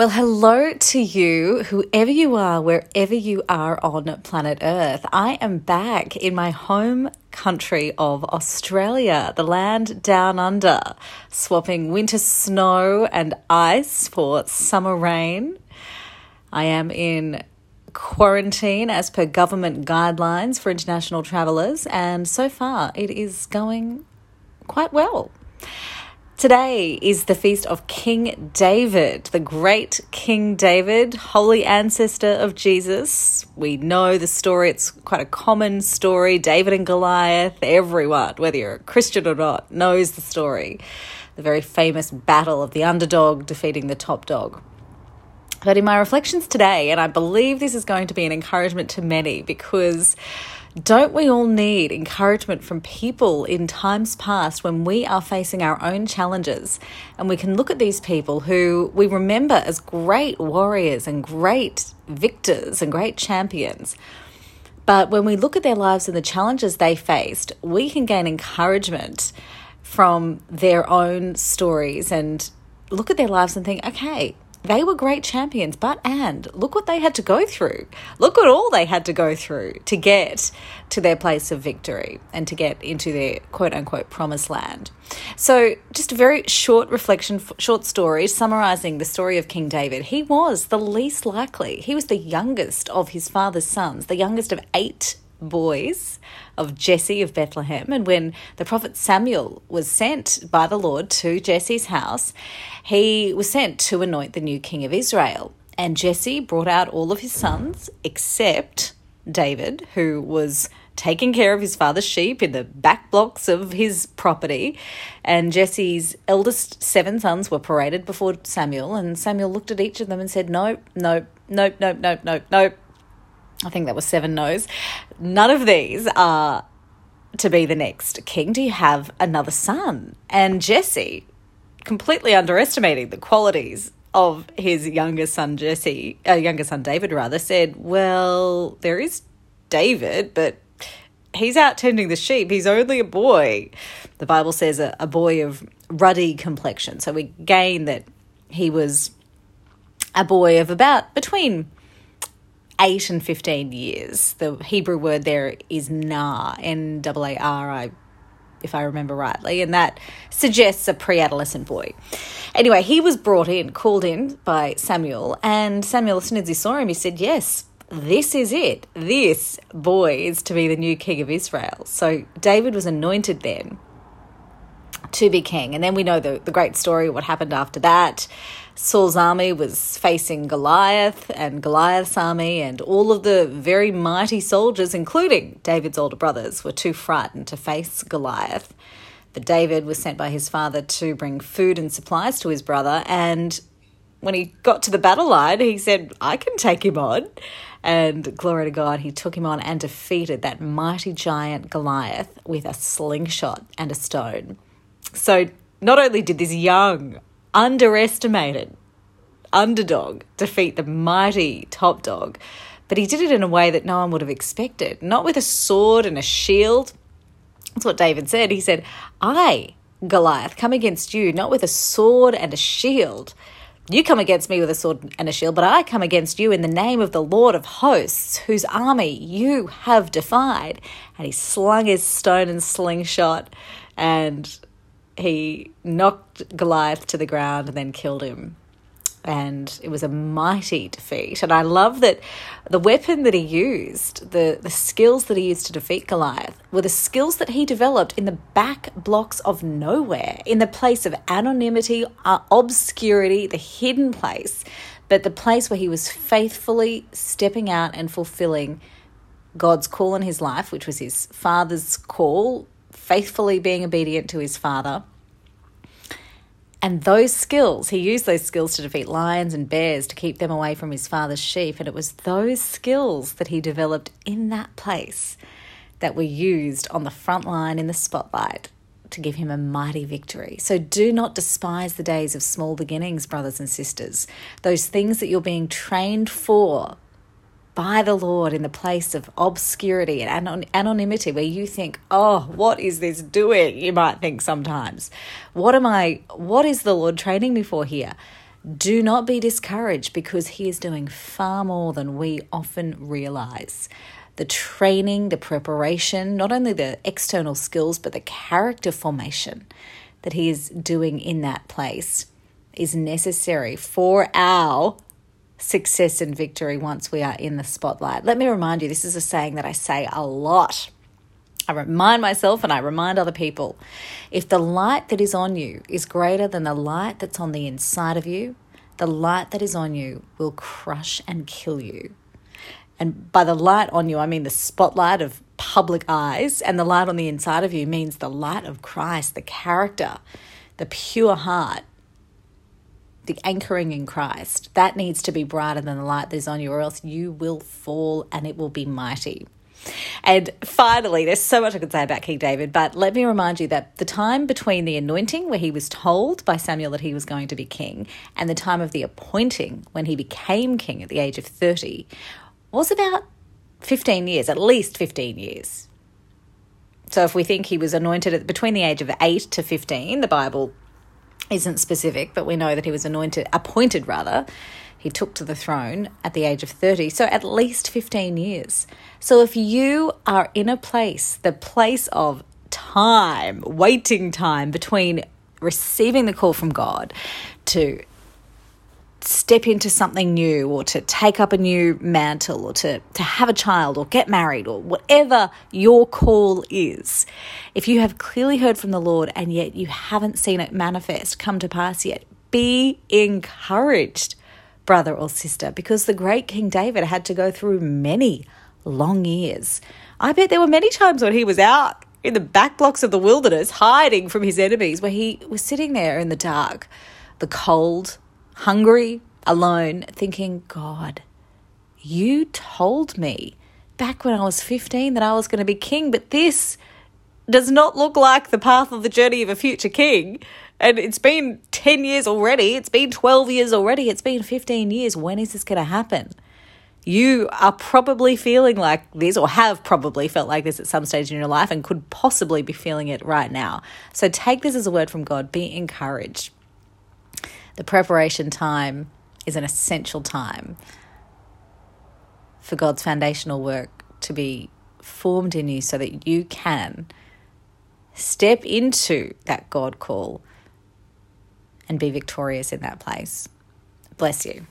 Well, hello to you, whoever you are, wherever you are on planet Earth. I am back in my home country of Australia, the land down under, swapping winter snow and ice for summer rain. I am in quarantine as per government guidelines for international travellers, and so far it is going quite well. Today is the feast of King David, the great King David, holy ancestor of Jesus. We know the story, it's quite a common story. David and Goliath, everyone, whether you're a Christian or not, knows the story. The very famous battle of the underdog defeating the top dog. But in my reflections today, and I believe this is going to be an encouragement to many because don't we all need encouragement from people in times past when we are facing our own challenges? And we can look at these people who we remember as great warriors and great victors and great champions. But when we look at their lives and the challenges they faced, we can gain encouragement from their own stories and look at their lives and think, okay, they were great champions, but and look what they had to go through. Look at all they had to go through to get to their place of victory and to get into their quote unquote promised land. So, just a very short reflection, short story summarizing the story of King David. He was the least likely, he was the youngest of his father's sons, the youngest of eight boys of Jesse of Bethlehem. And when the prophet Samuel was sent by the Lord to Jesse's house, he was sent to anoint the new king of Israel. And Jesse brought out all of his sons except David, who was taking care of his father's sheep in the back blocks of his property. And Jesse's eldest seven sons were paraded before Samuel, and Samuel looked at each of them and said, Nope, nope, nope, nope, nope, nope, nope. I think that was seven no's. None of these are to be the next king. Do you have another son? And Jesse, completely underestimating the qualities of his younger son Jesse, uh, younger son David rather, said, "Well, there is David, but he's out tending the sheep. He's only a boy." The Bible says a, a boy of ruddy complexion. So we gain that he was a boy of about between 8 and 15 years. The Hebrew word there is nar, N A R, I if I remember rightly, and that suggests a pre adolescent boy. Anyway, he was brought in, called in by Samuel, and Samuel, as soon as he saw him, he said, Yes, this is it. This boy is to be the new king of Israel. So David was anointed then to be king. And then we know the, the great story, what happened after that. Saul's army was facing Goliath and Goliath's army, and all of the very mighty soldiers, including David's older brothers, were too frightened to face Goliath. But David was sent by his father to bring food and supplies to his brother, and when he got to the battle line, he said, I can take him on. And glory to God, he took him on and defeated that mighty giant Goliath with a slingshot and a stone. So, not only did this young, underestimated underdog defeat the mighty top dog, but he did it in a way that no one would have expected. Not with a sword and a shield. That's what David said. He said, I, Goliath, come against you, not with a sword and a shield. You come against me with a sword and a shield, but I come against you in the name of the Lord of hosts, whose army you have defied. And he slung his stone and slingshot, and he knocked Goliath to the ground and then killed him. And it was a mighty defeat. And I love that the weapon that he used, the, the skills that he used to defeat Goliath, were the skills that he developed in the back blocks of nowhere, in the place of anonymity, uh, obscurity, the hidden place, but the place where he was faithfully stepping out and fulfilling God's call in his life, which was his father's call, faithfully being obedient to his father and those skills, he used those skills to defeat lions and bears to keep them away from his father's sheep. And it was those skills that he developed in that place that were used on the front line in the spotlight to give him a mighty victory. So do not despise the days of small beginnings, brothers and sisters. Those things that you're being trained for by the Lord in the place of obscurity and anonymity, where you think, oh, what is this doing? You might think sometimes, what am I, what is the Lord training me for here? Do not be discouraged because He is doing far more than we often realize. The training, the preparation, not only the external skills, but the character formation that He is doing in that place is necessary for our success and victory once we are in the spotlight. Let me remind you this is a saying that I say a lot. I remind myself and I remind other people if the light that is on you is greater than the light that's on the inside of you, the light that is on you will crush and kill you. And by the light on you, I mean the spotlight of public eyes, and the light on the inside of you means the light of Christ, the character, the pure heart, the anchoring in Christ. That needs to be brighter than the light that is on you, or else you will fall and it will be mighty. And finally, there's so much I could say about King David, but let me remind you that the time between the anointing, where he was told by Samuel that he was going to be king, and the time of the appointing, when he became king at the age of 30, was about 15 years, at least 15 years. So if we think he was anointed between the age of 8 to 15, the Bible isn't specific, but we know that he was anointed, appointed rather. He took to the throne at the age of 30, so at least 15 years. So if you are in a place, the place of time, waiting time between receiving the call from God to step into something new or to take up a new mantle or to, to have a child or get married or whatever your call is, if you have clearly heard from the Lord and yet you haven't seen it manifest, come to pass yet, be encouraged, brother or sister, because the great King David had to go through many long years. I bet there were many times when he was out in the back blocks of the wilderness, hiding from his enemies, where he was sitting there in the dark, the cold, hungry, alone, thinking, God, you told me back when I was 15 that I was going to be king, but this does not look like the path of the journey of a future king. And it's been 10 years already. It's been 12 years already. It's been 15 years. When is this going to happen? You are probably feeling like this, or have probably felt like this at some stage in your life, and could possibly be feeling it right now. So take this as a word from God. Be encouraged the preparation time is an essential time for God's foundational work to be formed in you so that you can step into that God call and be victorious in that place. Bless you.